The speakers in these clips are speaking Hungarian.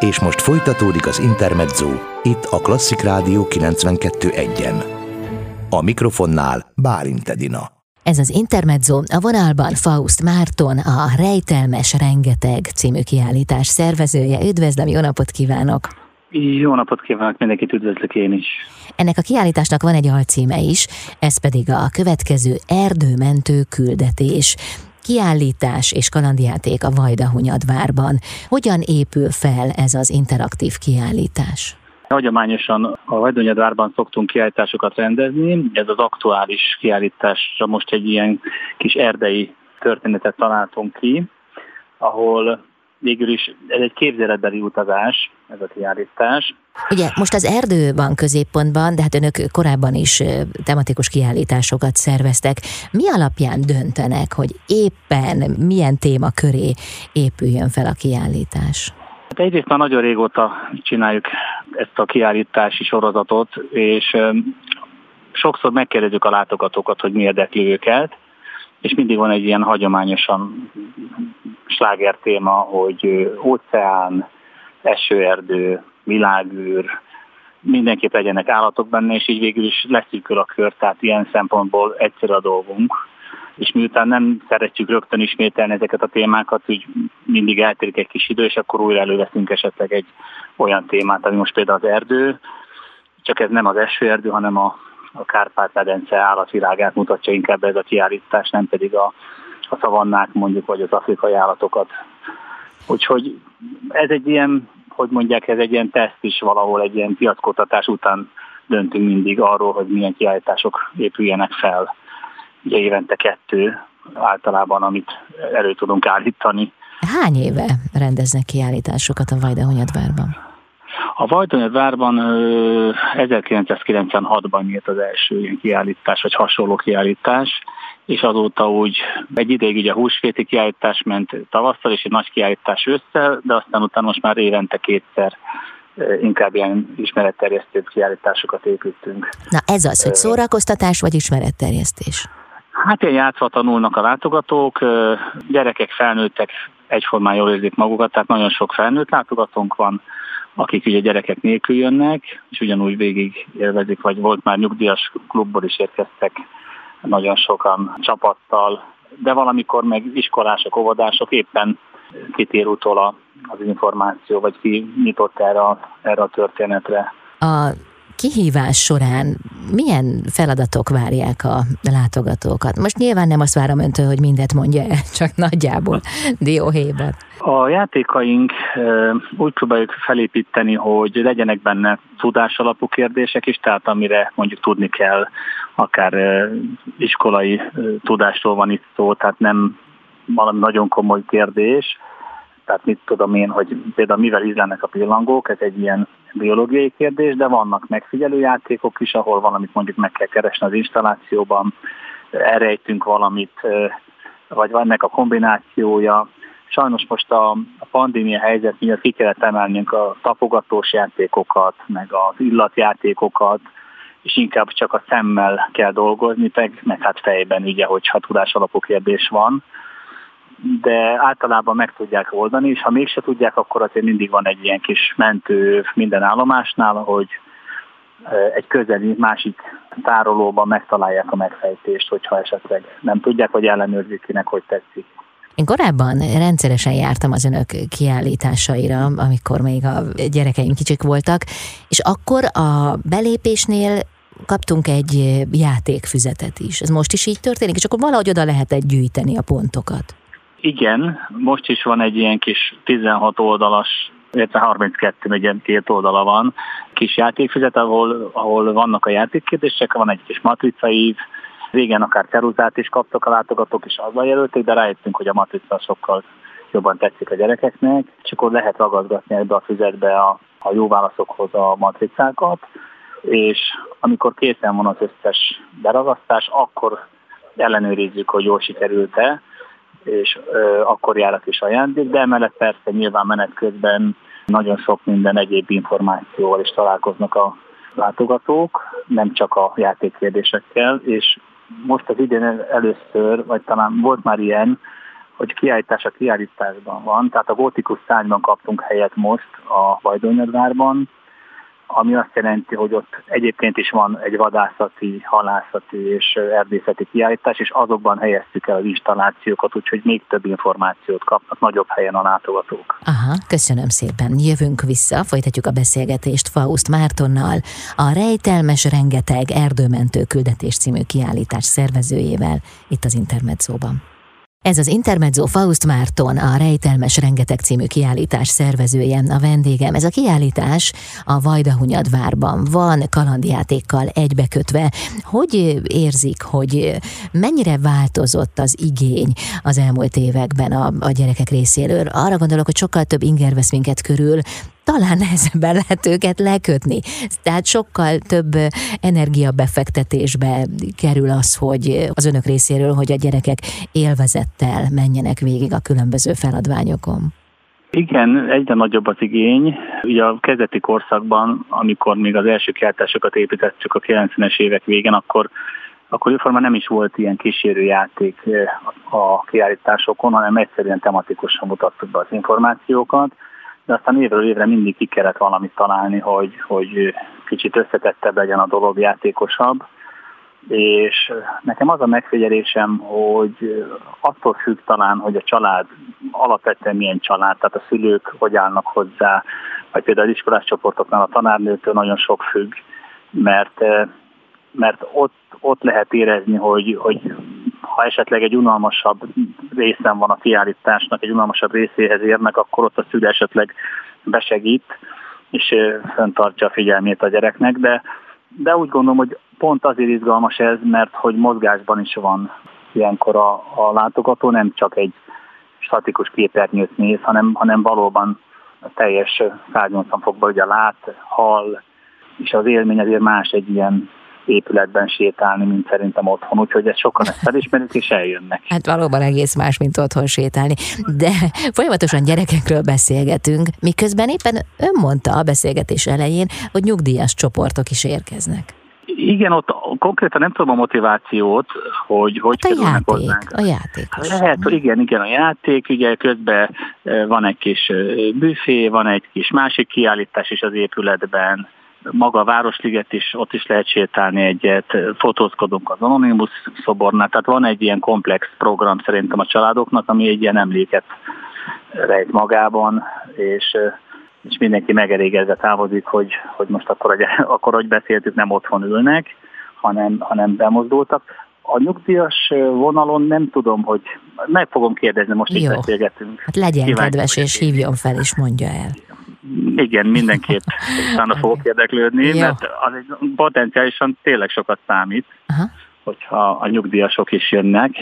És most folytatódik az Intermezzo, itt a Klasszik Rádió 92.1-en. A mikrofonnál Bálint Edina. Ez az Intermezzo, a vonalban Faust Márton, a Rejtelmes Rengeteg című kiállítás szervezője. Üdvözlöm, jó napot kívánok! Jó napot kívánok, mindenkit üdvözlök én is. Ennek a kiállításnak van egy alcíme is, ez pedig a következő erdőmentő küldetés kiállítás és kalandjáték a Vajdahunyadvárban. Hogyan épül fel ez az interaktív kiállítás? Hagyományosan a Vajdahunyadvárban szoktunk kiállításokat rendezni, ez az aktuális kiállításra most egy ilyen kis erdei történetet találtunk ki, ahol végül is ez egy képzeletbeli utazás, ez a kiállítás. Ugye most az erdő van középpontban, de hát önök korábban is tematikus kiállításokat szerveztek. Mi alapján döntenek, hogy éppen milyen téma köré épüljön fel a kiállítás? Hát egyrészt már nagyon régóta csináljuk ezt a kiállítási sorozatot, és sokszor megkérdezzük a látogatókat, hogy mi érdekli őket, és mindig van egy ilyen hagyományosan sláger téma, hogy óceán, esőerdő, világűr, mindenképp legyenek állatok benne, és így végül is leszűkül a kör, tehát ilyen szempontból egyszerű a dolgunk. És miután nem szeretjük rögtön ismételni ezeket a témákat, úgy mindig eltérik egy kis idő, és akkor újra előveszünk esetleg egy olyan témát, ami most például az erdő, csak ez nem az esőerdő, hanem a, a Kárpát-medence állatvilágát mutatja inkább ez a kiállítás, nem pedig a, a szavannák mondjuk, vagy az afrikai állatokat. Úgyhogy ez egy ilyen, hogy mondják, ez egy ilyen teszt is valahol, egy ilyen piackotatás után döntünk mindig arról, hogy milyen kiállítások épüljenek fel. Ugye évente kettő általában, amit elő tudunk állítani. Hány éve rendeznek kiállításokat a Vajdahunyadvárban? A Vajdahunyadvárban 1996-ban nyílt az első ilyen kiállítás, vagy hasonló kiállítás, és azóta úgy egy ideig ugye húsvéti kiállítás ment tavasszal, és egy nagy kiállítás ősszel, de aztán utána most már évente kétszer inkább ilyen ismeretterjesztő kiállításokat építünk. Na ez az, hogy szórakoztatás vagy ismeretterjesztés? Hát ilyen játszva tanulnak a látogatók, gyerekek, felnőttek egyformán jól érzik magukat, tehát nagyon sok felnőtt látogatónk van, akik ugye gyerekek nélkül jönnek, és ugyanúgy végig élvezik, vagy volt már nyugdíjas klubból is érkeztek nagyon sokan csapattal, de valamikor meg iskolások, óvodások éppen kitér utol az információ, vagy ki nyitott erre erre a történetre. A kihívás során milyen feladatok várják a látogatókat? Most nyilván nem azt várom öntől, hogy mindet mondja el, csak nagyjából dióhéjban. A játékaink úgy próbáljuk felépíteni, hogy legyenek benne tudás alapú kérdések is, tehát amire mondjuk tudni kell, akár iskolai tudástól van itt szó, tehát nem valami nagyon komoly kérdés, tehát mit tudom én, hogy például mivel ízlenek a pillangók, ez egy ilyen biológiai kérdés, de vannak megfigyelő játékok is, ahol valamit mondjuk meg kell keresni az installációban, elrejtünk valamit, vagy van ennek a kombinációja. Sajnos most a, a pandémia helyzet miatt ki kellett emelnünk a tapogatós játékokat, meg az illatjátékokat, és inkább csak a szemmel kell dolgozni, meg, meg hát fejben ugye, hogyha tudás alapú kérdés van de általában meg tudják oldani, és ha mégse tudják, akkor azért mindig van egy ilyen kis mentő minden állomásnál, hogy egy közeli másik tárolóban megtalálják a megfejtést, hogyha esetleg nem tudják, vagy ellenőrzik kinek, hogy tetszik. Én korábban rendszeresen jártam az önök kiállításaira, amikor még a gyerekeim kicsik voltak, és akkor a belépésnél kaptunk egy játékfüzetet is. Ez most is így történik, és akkor valahogy oda lehetett gyűjteni a pontokat. Igen, most is van egy ilyen kis 16 oldalas illetve 32, egy ilyen két oldala van, kis játékfüzet, ahol, ahol vannak a játékkérdések, van egy kis matricaív, régen akár ceruzát is kaptak a látogatók, és azzal jelölték, de rájöttünk, hogy a matrica sokkal jobban tetszik a gyerekeknek, és akkor lehet ragazgatni ebbe a füzetbe a, a jó válaszokhoz a matricákat, és amikor készen van az összes beragasztás, akkor ellenőrizzük, hogy jól sikerült-e, és ö, akkor jár a kis ajándék, de emellett persze nyilván menet közben nagyon sok minden egyéb információval is találkoznak a látogatók, nem csak a játékkérdésekkel, és most az idén először, vagy talán volt már ilyen, hogy kiállítás a kiállításban van, tehát a gótikus szányban kaptunk helyet most a Vajdonyadvárban, ami azt jelenti, hogy ott egyébként is van egy vadászati, halászati és erdészeti kiállítás, és azokban helyeztük el az installációkat, úgyhogy még több információt kapnak nagyobb helyen a látogatók. Aha, köszönöm szépen. Jövünk vissza, folytatjuk a beszélgetést Faust Mártonnal, a Rejtelmes Rengeteg Erdőmentő Küldetés című kiállítás szervezőjével itt az Intermedzóban. Ez az Intermezzo Faust Márton, a Rejtelmes Rengeteg című kiállítás szervezője, a vendégem. Ez a kiállítás a Vajdahunyadvárban van, kalandjátékkal egybekötve. Hogy érzik, hogy mennyire változott az igény az elmúlt években a, a gyerekek részéről? Arra gondolok, hogy sokkal több inger vesz minket körül, talán nehezebben lehet őket lekötni. Tehát sokkal több energiabefektetésbe kerül az, hogy az önök részéről, hogy a gyerekek élvezettel menjenek végig a különböző feladványokon. Igen, egyre nagyobb az igény. Ugye a kezdeti korszakban, amikor még az első kiáltásokat építettük a 90-es évek végén, akkor akkor jóformán nem is volt ilyen kísérőjáték a kiállításokon, hanem egyszerűen tematikusan mutattuk be az információkat de aztán évről évre mindig ki kellett valamit találni, hogy, hogy kicsit összetettebb legyen a dolog, játékosabb. És nekem az a megfigyelésem, hogy attól függ talán, hogy a család alapvetően milyen család, tehát a szülők hogy állnak hozzá, vagy például az iskolás csoportoknál a tanárnőtől nagyon sok függ, mert, mert ott, ott lehet érezni, hogy, hogy ha esetleg egy unalmasabb részen van a kiállításnak, egy unalmasabb részéhez érnek, akkor ott a szülő esetleg besegít, és fenntartja a figyelmét a gyereknek, de, de úgy gondolom, hogy pont azért izgalmas ez, mert hogy mozgásban is van ilyenkor a, a látogató, nem csak egy statikus képernyőt néz, hanem, hanem valóban a teljes 180 fokban ugye lát, hall, és az élmény azért más egy ilyen épületben sétálni, mint szerintem otthon, úgyhogy ezt sokan ezt felismerik és eljönnek. Hát valóban egész más, mint otthon sétálni. De folyamatosan gyerekekről beszélgetünk, miközben éppen ön mondta a beszélgetés elején, hogy nyugdíjas csoportok is érkeznek. Igen, ott konkrétan nem tudom a motivációt, hogy hogy hát a játék, hozzánk. A játék. Lehet, igen, igen, a játék, ugye közben e, van egy kis e, büfé, van egy kis másik kiállítás is az épületben, maga a Városliget is, ott is lehet sétálni egyet, fotózkodunk az Anonymous szobornál, tehát van egy ilyen komplex program szerintem a családoknak, ami egy ilyen emléket rejt magában, és, és mindenki megelégedve távozik, hogy, hogy most akkor, hogy, akkor, hogy beszéltük, nem otthon ülnek, hanem, hanem bemozdultak. A nyugdíjas vonalon nem tudom, hogy meg fogom kérdezni, most Jó. itt beszélgetünk. Hát legyen Kíváncsi kedves, és hívjon fel, és mondja el. Igen, mindenképp utána fogok érdeklődni, Jó. mert az egy potenciálisan tényleg sokat számít, Aha. hogyha a nyugdíjasok is jönnek.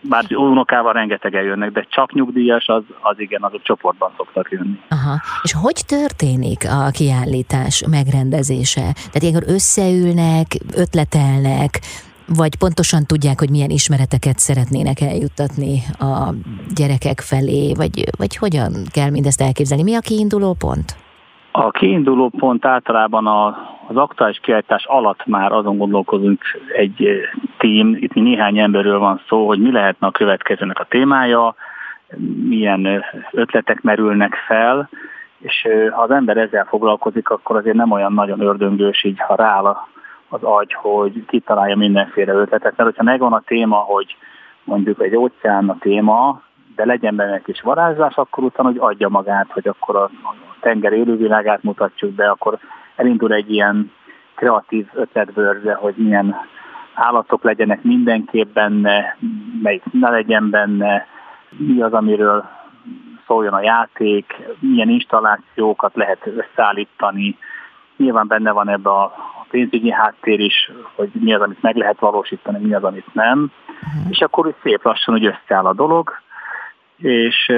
Bár unokával rengetegen jönnek, de csak nyugdíjas, az, az igen, azok csoportban szoktak jönni. Aha. És hogy történik a kiállítás megrendezése? Tehát ilyenkor összeülnek, ötletelnek, vagy pontosan tudják, hogy milyen ismereteket szeretnének eljuttatni a gyerekek felé, vagy, vagy hogyan kell mindezt elképzelni? Mi a kiinduló pont? A kiinduló pont általában a, az aktuális kiállítás alatt már azon gondolkozunk egy tím, itt néhány emberről van szó, hogy mi lehetne a következőnek a témája, milyen ötletek merülnek fel, és ha az ember ezzel foglalkozik, akkor azért nem olyan nagyon ördöngős, így ha rááll az agy, hogy kitalálja mindenféle ötletet, mert hogyha megvan a téma, hogy mondjuk egy óceán a téma, de legyen benne egy kis varázslás, akkor utána hogy adja magát, hogy akkor a tenger élővilágát mutatjuk be, akkor elindul egy ilyen kreatív ötletbőrze, hogy milyen állatok legyenek mindenképp benne, melyik ne legyen benne, mi az, amiről szóljon a játék, milyen installációkat lehet összeállítani. Nyilván benne van ebbe a pénzügyi háttér is, hogy mi az, amit meg lehet valósítani, mi az, amit nem. Uh-huh. És akkor is szép lassan, hogy összeáll a dolog, és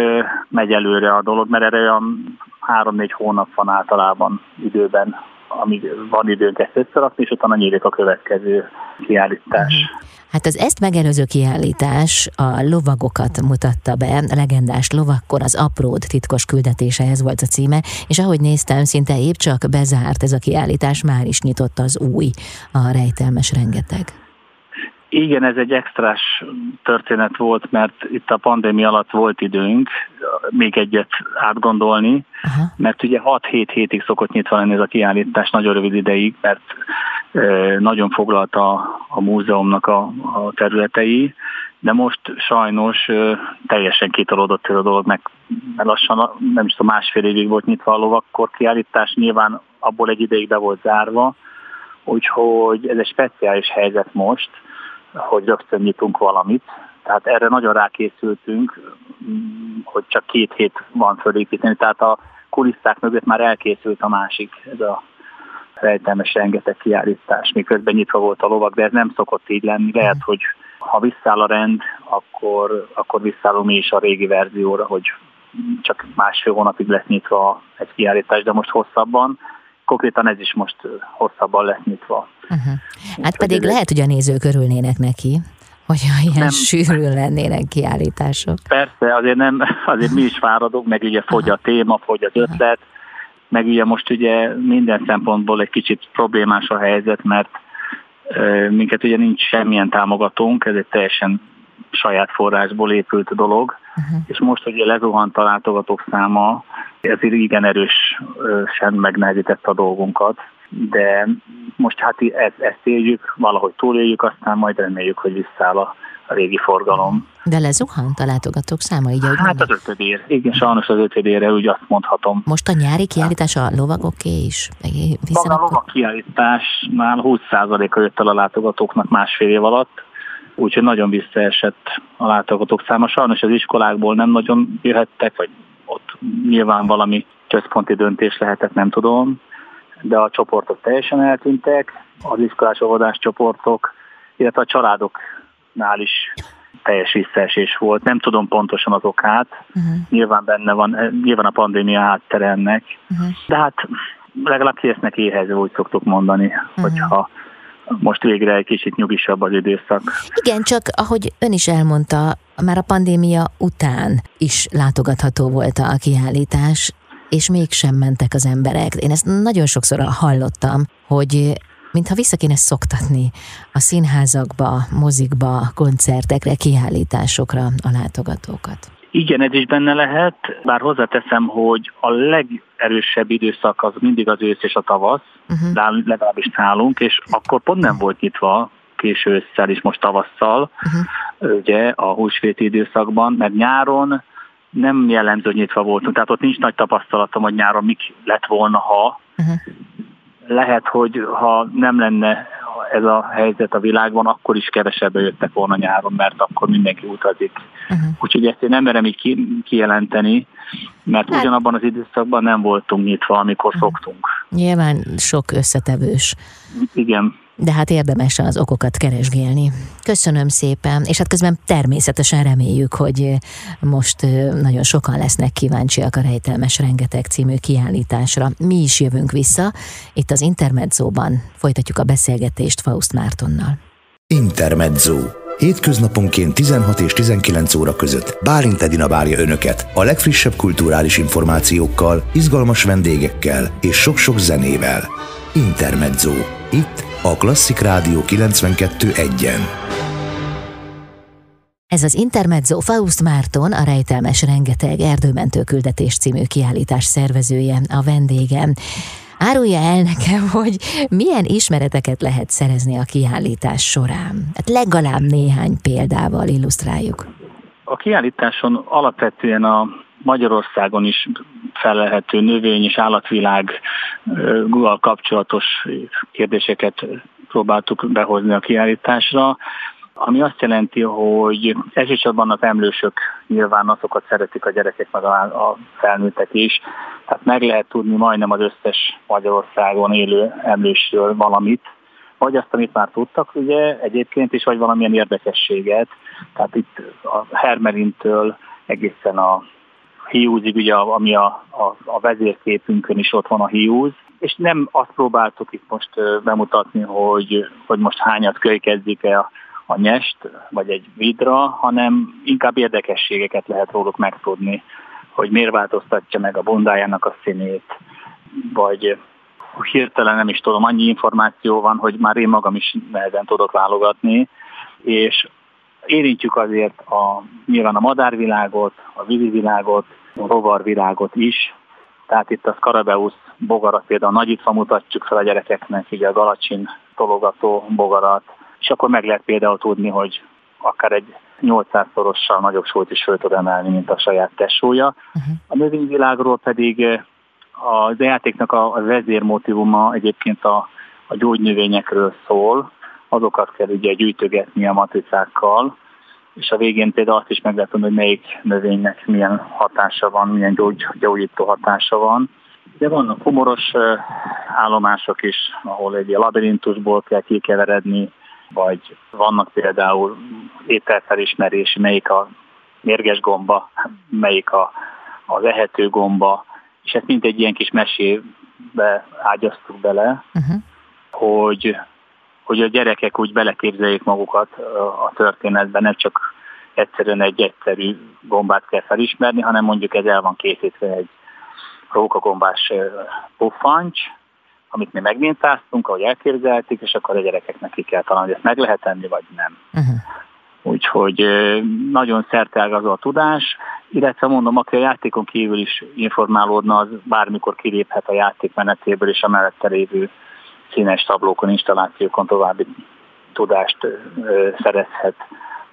megy előre a dolog, mert erre olyan három-négy hónap van általában időben, amíg van időnk ezt összerakni, és utána nyílik a következő kiállítás. Uh-huh. Hát az ezt megelőző kiállítás a lovagokat mutatta be, a legendás lovakkor az apród titkos küldetése, ez volt a címe, és ahogy néztem, szinte épp csak bezárt ez a kiállítás, már is nyitott az új, a rejtelmes rengeteg. Igen, ez egy extrás történet volt, mert itt a pandémia alatt volt időnk még egyet átgondolni, Aha. mert ugye 6-7 hétig szokott nyitva lenni ez a kiállítás, nagyon rövid ideig, mert nagyon foglalta a múzeumnak a, a területei, de most sajnos teljesen kitolódott ez a dolog, meg lassan nem is tudom, másfél évig volt nyitva a lovakkor kiállítás, nyilván abból egy ideig be volt zárva, úgyhogy ez egy speciális helyzet most, hogy rögtön nyitunk valamit, tehát erre nagyon rákészültünk, hogy csak két hét van fölépíteni, tehát a kulisszák mögött már elkészült a másik, ez a rejtelmes rengeteg kiállítás, miközben nyitva volt a lovak, de ez nem szokott így lenni. Lehet, hogy ha visszáll a rend, akkor, akkor visszállunk mi is a régi verzióra, hogy csak másfél hónapig lesz nyitva egy kiállítás, de most hosszabban. Konkrétan ez is most hosszabban lesz nyitva. Uh-huh. Hát pedig lehet, hogy a nézők örülnének neki, hogyha ilyen nem. sűrűn lennének kiállítások. Persze, azért nem, azért mi is fáradunk, meg ugye fogy a téma, fogy az ötlet, meg ugye most ugye minden szempontból egy kicsit problémás a helyzet, mert minket ugye nincs semmilyen támogatónk, ez egy teljesen saját forrásból épült dolog, uh-huh. és most ugye lezuhant a látogatók száma, ezért igen erősen megnehezítette a dolgunkat, de most hát ezt, ezt éljük, valahogy túléljük, aztán majd reméljük, hogy visszáll a, a régi forgalom. De lezuhant a látogatók száma, így ahogy Hát az ötödér. Igen, sajnos az ötödérre úgy azt mondhatom. Most a nyári kiállítás a lovagoké is? Maga a lovak kiállítás már 20%-a jött el a látogatóknak másfél év alatt, úgyhogy nagyon visszaesett a látogatók száma. Sajnos az iskolákból nem nagyon jöhettek, vagy ott nyilván valami központi döntés lehetett, nem tudom, de a csoportok teljesen eltűntek, az iskolás óvodás csoportok, illetve a családoknál is teljes visszaesés volt. Nem tudom pontosan az okát, uh-huh. nyilván benne van, nyilván a pandémia háttere ennek, uh-huh. de hát legalább késznek éhező, úgy szoktuk mondani, uh-huh. hogyha most végre egy kicsit nyugisabb az időszak. Igen, csak ahogy ön is elmondta, már a pandémia után is látogatható volt a kiállítás, és mégsem mentek az emberek. Én ezt nagyon sokszor hallottam, hogy mintha vissza kéne szoktatni a színházakba, mozikba, koncertekre, kiállításokra a látogatókat. Igen, ez is benne lehet, bár hozzáteszem, hogy a legerősebb időszak az mindig az ősz és a tavasz, uh-huh. legalábbis nálunk, és akkor pont nem volt nyitva késő ősszel és most tavasszal, uh-huh. ugye a húsvéti időszakban, mert nyáron nem jellemző, hogy nyitva voltunk, tehát ott nincs nagy tapasztalatom, hogy nyáron mik lett volna, ha. Uh-huh. Lehet, hogy ha nem lenne ez a helyzet a világban, akkor is kevesebben jöttek volna nyáron, mert akkor mindenki utazik. Uh-huh. Úgyhogy ezt én nem merem így ki, kijelenteni, mert hát. ugyanabban az időszakban nem voltunk nyitva, amikor uh-huh. szoktunk. Nyilván sok összetevős. Igen de hát érdemes az okokat keresgélni. Köszönöm szépen, és hát közben természetesen reméljük, hogy most nagyon sokan lesznek kíváncsiak a Rejtelmes Rengeteg című kiállításra. Mi is jövünk vissza, itt az Intermedzóban folytatjuk a beszélgetést Faust Mártonnal. Intermezzo. Hétköznaponként 16 és 19 óra között Bálint Edina várja Önöket a legfrissebb kulturális információkkal, izgalmas vendégekkel és sok-sok zenével. Intermezzo. Itt a Klasszik Rádió 92.1-en. Ez az Intermezzo Faust Márton, a Rejtelmes Rengeteg Erdőmentő Küldetés című kiállítás szervezője, a vendégem. Árulja el nekem, hogy milyen ismereteket lehet szerezni a kiállítás során. Hát legalább néhány példával illusztráljuk. A kiállításon alapvetően a Magyarországon is felelhető növény és állatvilággal kapcsolatos kérdéseket próbáltuk behozni a kiállításra, ami azt jelenti, hogy elsősorban az emlősök nyilván azokat szeretik a gyerekek, meg a felnőttek is, tehát meg lehet tudni majdnem az összes Magyarországon élő emlősről valamit, vagy azt, amit már tudtak, ugye egyébként is, vagy valamilyen érdekességet. Tehát itt a Hermelintől egészen a hiúzig, ugye, ami a, a, a vezérképünkön is ott van a hiúz, és nem azt próbáltuk itt most bemutatni, hogy, hogy most hányat kölykezzik el a, a nyest, vagy egy vidra, hanem inkább érdekességeket lehet róluk megtudni, hogy miért változtatja meg a bundájának a színét, vagy hirtelen nem is tudom, annyi információ van, hogy már én magam is nehezen tudok válogatni, és érintjük azért a, nyilván a madárvilágot, a vízivilágot, a rovarvilágot is, tehát itt a Scarabeusz bogarat például nagyítva mutatjuk fel a gyerekeknek, ugye a galacsin tologató bogarat, és akkor meg lehet például tudni, hogy akár egy 800-szorossal nagyobb súlyt is föl tud emelni, mint a saját tesója. Uh-huh. A növényvilágról pedig eh, a játéknak a, a vezérmotívuma egyébként a, a gyógynövényekről szól, azokat kell ugye gyűjtögetni a matricákkal, és a végén például azt is meg lehet hogy melyik növénynek milyen hatása van, milyen gyógy, gyógyító hatása van. De vannak humoros állomások is, ahol egy labirintusból kell kikeveredni, vagy vannak például ételfelismerés, melyik a mérges gomba, melyik a, az ehető gomba, és ezt mind egy ilyen kis mesébe ágyaztuk bele, uh-huh. hogy hogy a gyerekek úgy beleképzeljék magukat a történetben, nem csak egyszerűen egy egyszerű gombát kell felismerni, hanem mondjuk ez el van készítve egy rókagombás puffancs, amit mi megmintáztunk, ahogy elképzelték, és akkor a gyerekeknek ki kell találni, hogy ezt meg lehet tenni, vagy nem. Uh-huh. Úgyhogy nagyon szerteágazó a tudás, illetve mondom, aki a játékon kívül is informálódna, az bármikor kiléphet a játék menetéből, és a mellette lévő színes tablókon, installációkon további tudást szerezhet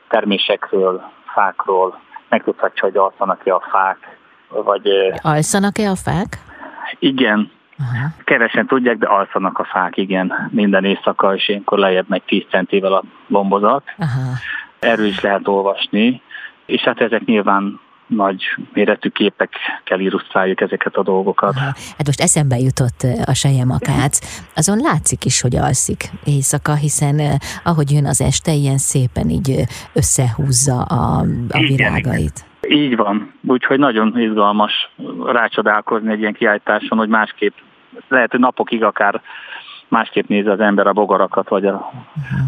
termésekről, fákról, megtudhatja, hogy alszanak-e a fák, vagy... Alszanak-e a fák? Igen, Aha. Kevesen tudják, de alszanak a fák, igen. Minden éjszaka, és ilyenkor lejjebb megy 10 centivel a lombozat. Aha. Erről is lehet olvasni, és hát ezek nyilván nagy méretű képekkel illusztráljuk ezeket a dolgokat. Aha. Hát most eszembe jutott a sejemakác. Azon látszik is, hogy alszik éjszaka, hiszen ahogy jön az este, ilyen szépen így összehúzza a, a virágait. Így van, úgyhogy nagyon izgalmas rácsodálkozni egy ilyen kiállításon, hogy másképp, lehet, hogy napokig akár másképp nézi az ember a bogarakat, vagy a,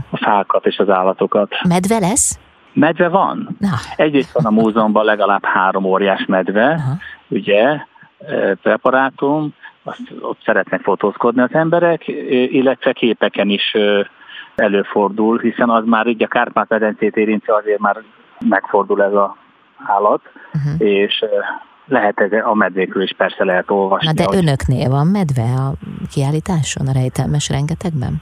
a fákat és az állatokat. Medve lesz? Medve van. Na. Egyrészt van a múzeumban legalább három óriás medve, Aha. ugye, preparátum, azt, ott szeretnek fotózkodni az emberek, illetve képeken is előfordul, hiszen az már így a Kárpát-medencét érinti, azért már megfordul ez a állat, uh-huh. és lehet ez a medvékről is persze lehet olvasni. Na de hogy... önöknél van medve a kiállításon, a rejtelmes rengetegben?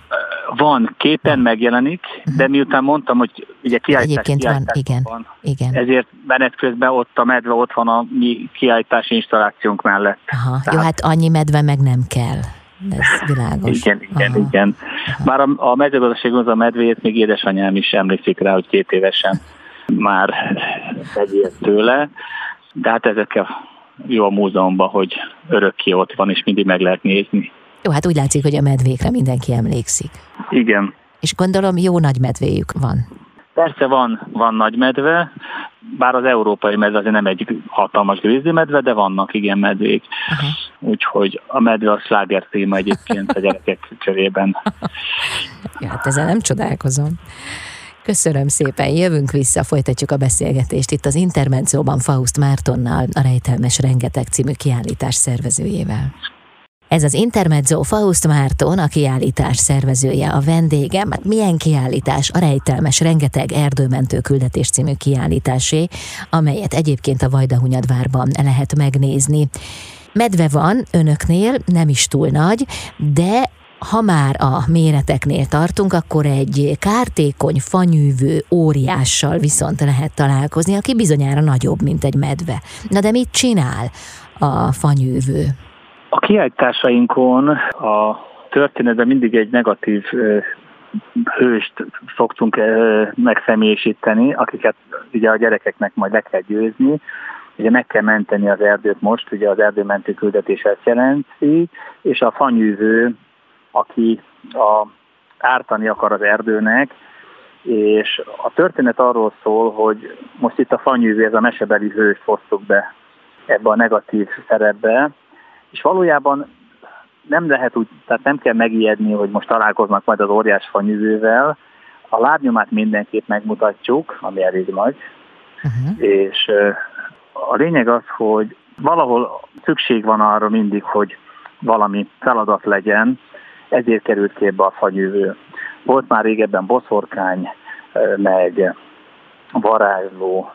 Van, képen megjelenik, uh-huh. de miután mondtam, hogy ugye kiállítás, Egyébként van, igen, van, igen. ezért menet közben ott a medve ott van a mi kiállítási installációnk mellett. Aha, Tehát... Jó, hát annyi medve meg nem kell. Ez világos. Igen, igen, Aha. igen. Bár a, a mezőgazdaságon a medvét még édesanyám is emlékszik rá, hogy két évesen már megijed tőle, de hát ezekkel jó a múzeumban, hogy örökké ott van, és mindig meg lehet nézni. Jó, hát úgy látszik, hogy a medvékre mindenki emlékszik. Igen. És gondolom jó nagy medvéjük van. Persze van, van nagy medve, bár az európai medve azért nem egy hatalmas medve, de vannak igen medvék. Uh-huh. Úgyhogy a medve a sláger téma egyébként a gyerekek körében. ja, hát ezzel nem csodálkozom. Köszönöm szépen, jövünk vissza, folytatjuk a beszélgetést itt az Intermenzóban Faust Mártonnal, a Rejtelmes Rengeteg című kiállítás szervezőjével. Ez az Intermezzo Faust Márton, a kiállítás szervezője, a vendégem. Hát milyen kiállítás? A Rejtelmes Rengeteg Erdőmentő Küldetés című kiállításé, amelyet egyébként a Vajdahunyadvárban lehet megnézni. Medve van önöknél, nem is túl nagy, de ha már a méreteknél tartunk, akkor egy kártékony, fanyűvő óriással viszont lehet találkozni, aki bizonyára nagyobb, mint egy medve. Na de mit csinál a fanyűvő? A kiállításainkon a történetben mindig egy negatív hőst szoktunk megszemélyisíteni, akiket ugye a gyerekeknek majd le kell győzni. Ugye meg kell menteni az erdőt most, ugye az erdőmentő küldetés ezt jelenti, és a fanyűvő aki a, ártani akar az erdőnek, és a történet arról szól, hogy most itt a fanyűvé, ez a mesebeli hős hoztuk be ebbe a negatív szerepbe, és valójában nem lehet úgy, tehát nem kell megijedni, hogy most találkoznak majd az óriás fanyűvővel, a lábnyomát mindenképp megmutatjuk, ami elég nagy, uh-huh. és a lényeg az, hogy valahol szükség van arra mindig, hogy valami feladat legyen, ezért került képbe a fagyűvő. Volt már régebben boszorkány, meg varázsló,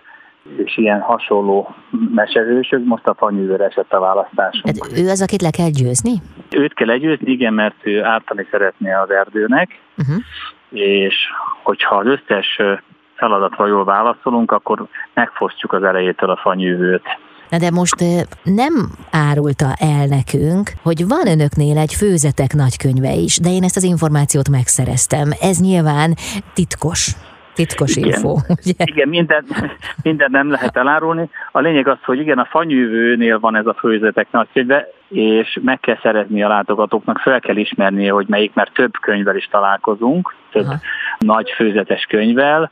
és ilyen hasonló mesezősök, most a fanyűvőre esett a választásunk. Hát ő az, akit le kell győzni? Őt kell legyőzni, igen, mert ő ártani szeretné az erdőnek, uh-huh. és hogyha az összes feladatra jól válaszolunk, akkor megfosztjuk az elejétől a fanyűvőt. Na de most nem árulta el nekünk, hogy van önöknél egy főzetek nagykönyve is, de én ezt az információt megszereztem. Ez nyilván titkos. Titkos igen, info, ugye? Igen, minden, minden nem lehet elárulni. A lényeg az, hogy igen, a fanyűvőnél van ez a főzetek nagykönyve, és meg kell szerezni a látogatóknak, fel kell ismernie, hogy melyik, mert több könyvvel is találkozunk, több Aha. nagy főzetes könyvvel,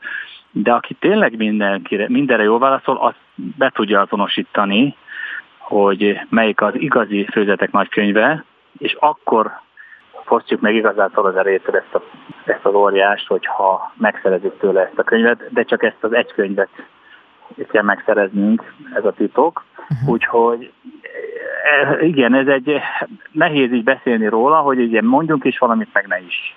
de aki tényleg mindenkire, mindenre jól válaszol, azt be tudja azonosítani, hogy melyik az igazi főzetek nagykönyve, és akkor fosztjuk meg igazától az erejétől ezt, a, ezt az óriást, hogyha megszerezzük tőle ezt a könyvet, de csak ezt az egy könyvet kell megszereznünk, ez a titok. Uh-huh. Úgyhogy e, igen, ez egy nehéz így beszélni róla, hogy ugye mondjunk is valamit, meg ne is.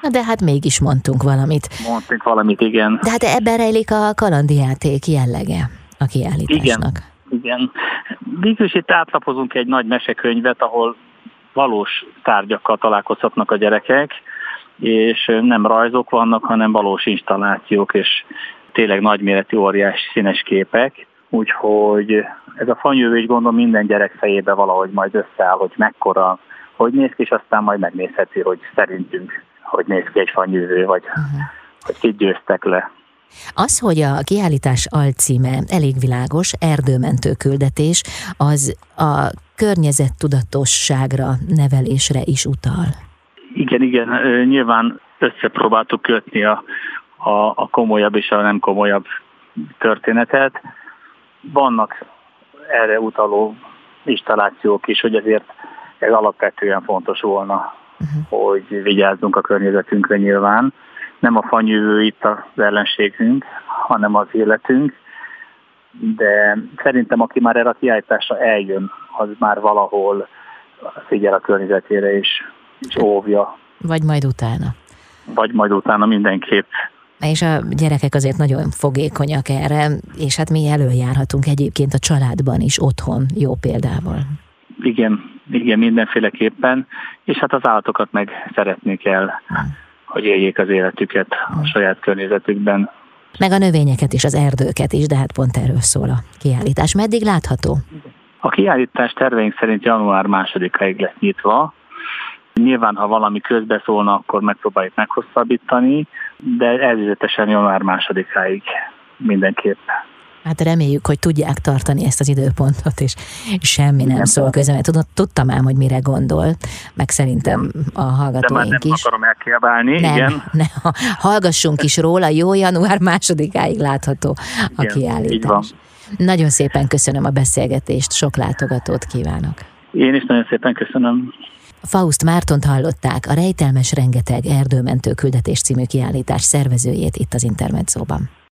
Na de hát mégis mondtunk valamit. Mondtunk valamit, igen. De hát ebben rejlik a kalandijáték jellege a kiállításnak. Igen, igen. Végül is itt átlapozunk egy nagy mesekönyvet, ahol valós tárgyakkal találkozhatnak a gyerekek, és nem rajzok vannak, hanem valós installációk, és tényleg nagyméretű óriás színes képek. Úgyhogy ez a fanyővő is gondolom minden gyerek fejébe valahogy majd összeáll, hogy mekkora, hogy néz ki, és aztán majd megnézheti, hogy szerintünk hogy néz ki egy fanyűző, vagy uh-huh. hogy kit győztek le. Az, hogy a kiállítás alcíme elég világos, erdőmentő küldetés, az a környezettudatosságra, nevelésre is utal. Igen, igen, nyilván összepróbáltuk kötni a, a, a komolyabb és a nem komolyabb történetet. Vannak erre utaló installációk is, hogy azért ez alapvetően fontos volna uh-huh. hogy vigyázzunk a környezetünkre nyilván. Nem a fanyűvő itt az ellenségünk, hanem az életünk, de szerintem aki már erre a kiállításra eljön, az már valahol figyel a környezetére és, és óvja. Vagy majd utána. Vagy majd utána mindenképp. És a gyerekek azért nagyon fogékonyak erre, és hát mi előjárhatunk egyébként a családban is otthon jó példával. Igen, igen, mindenféleképpen, és hát az állatokat meg szeretni kell, hogy éljék az életüket a saját környezetükben. Meg a növényeket is, az erdőket is, de hát pont erről szól a kiállítás. Meddig látható? A kiállítás terveink szerint január másodikáig lesz nyitva. Nyilván, ha valami közbeszólna, akkor megpróbáljuk meghosszabbítani, de előzetesen január másodikáig mindenképp. Hát reméljük, hogy tudják tartani ezt az időpontot, és semmi nem, nem szól közben, mert tudtam ám, hogy mire gondol, meg szerintem a hallgatóink De már nem is. akarom elkiabálni, nem, igen. Ne, hallgassunk is róla, jó január másodikáig látható a igen, kiállítás. Nagyon szépen köszönöm a beszélgetést, sok látogatót kívánok. Én is nagyon szépen köszönöm. Faust Mártont hallották, a Rejtelmes Rengeteg Erdőmentő Küldetés című kiállítás szervezőjét itt az Intermedzóban.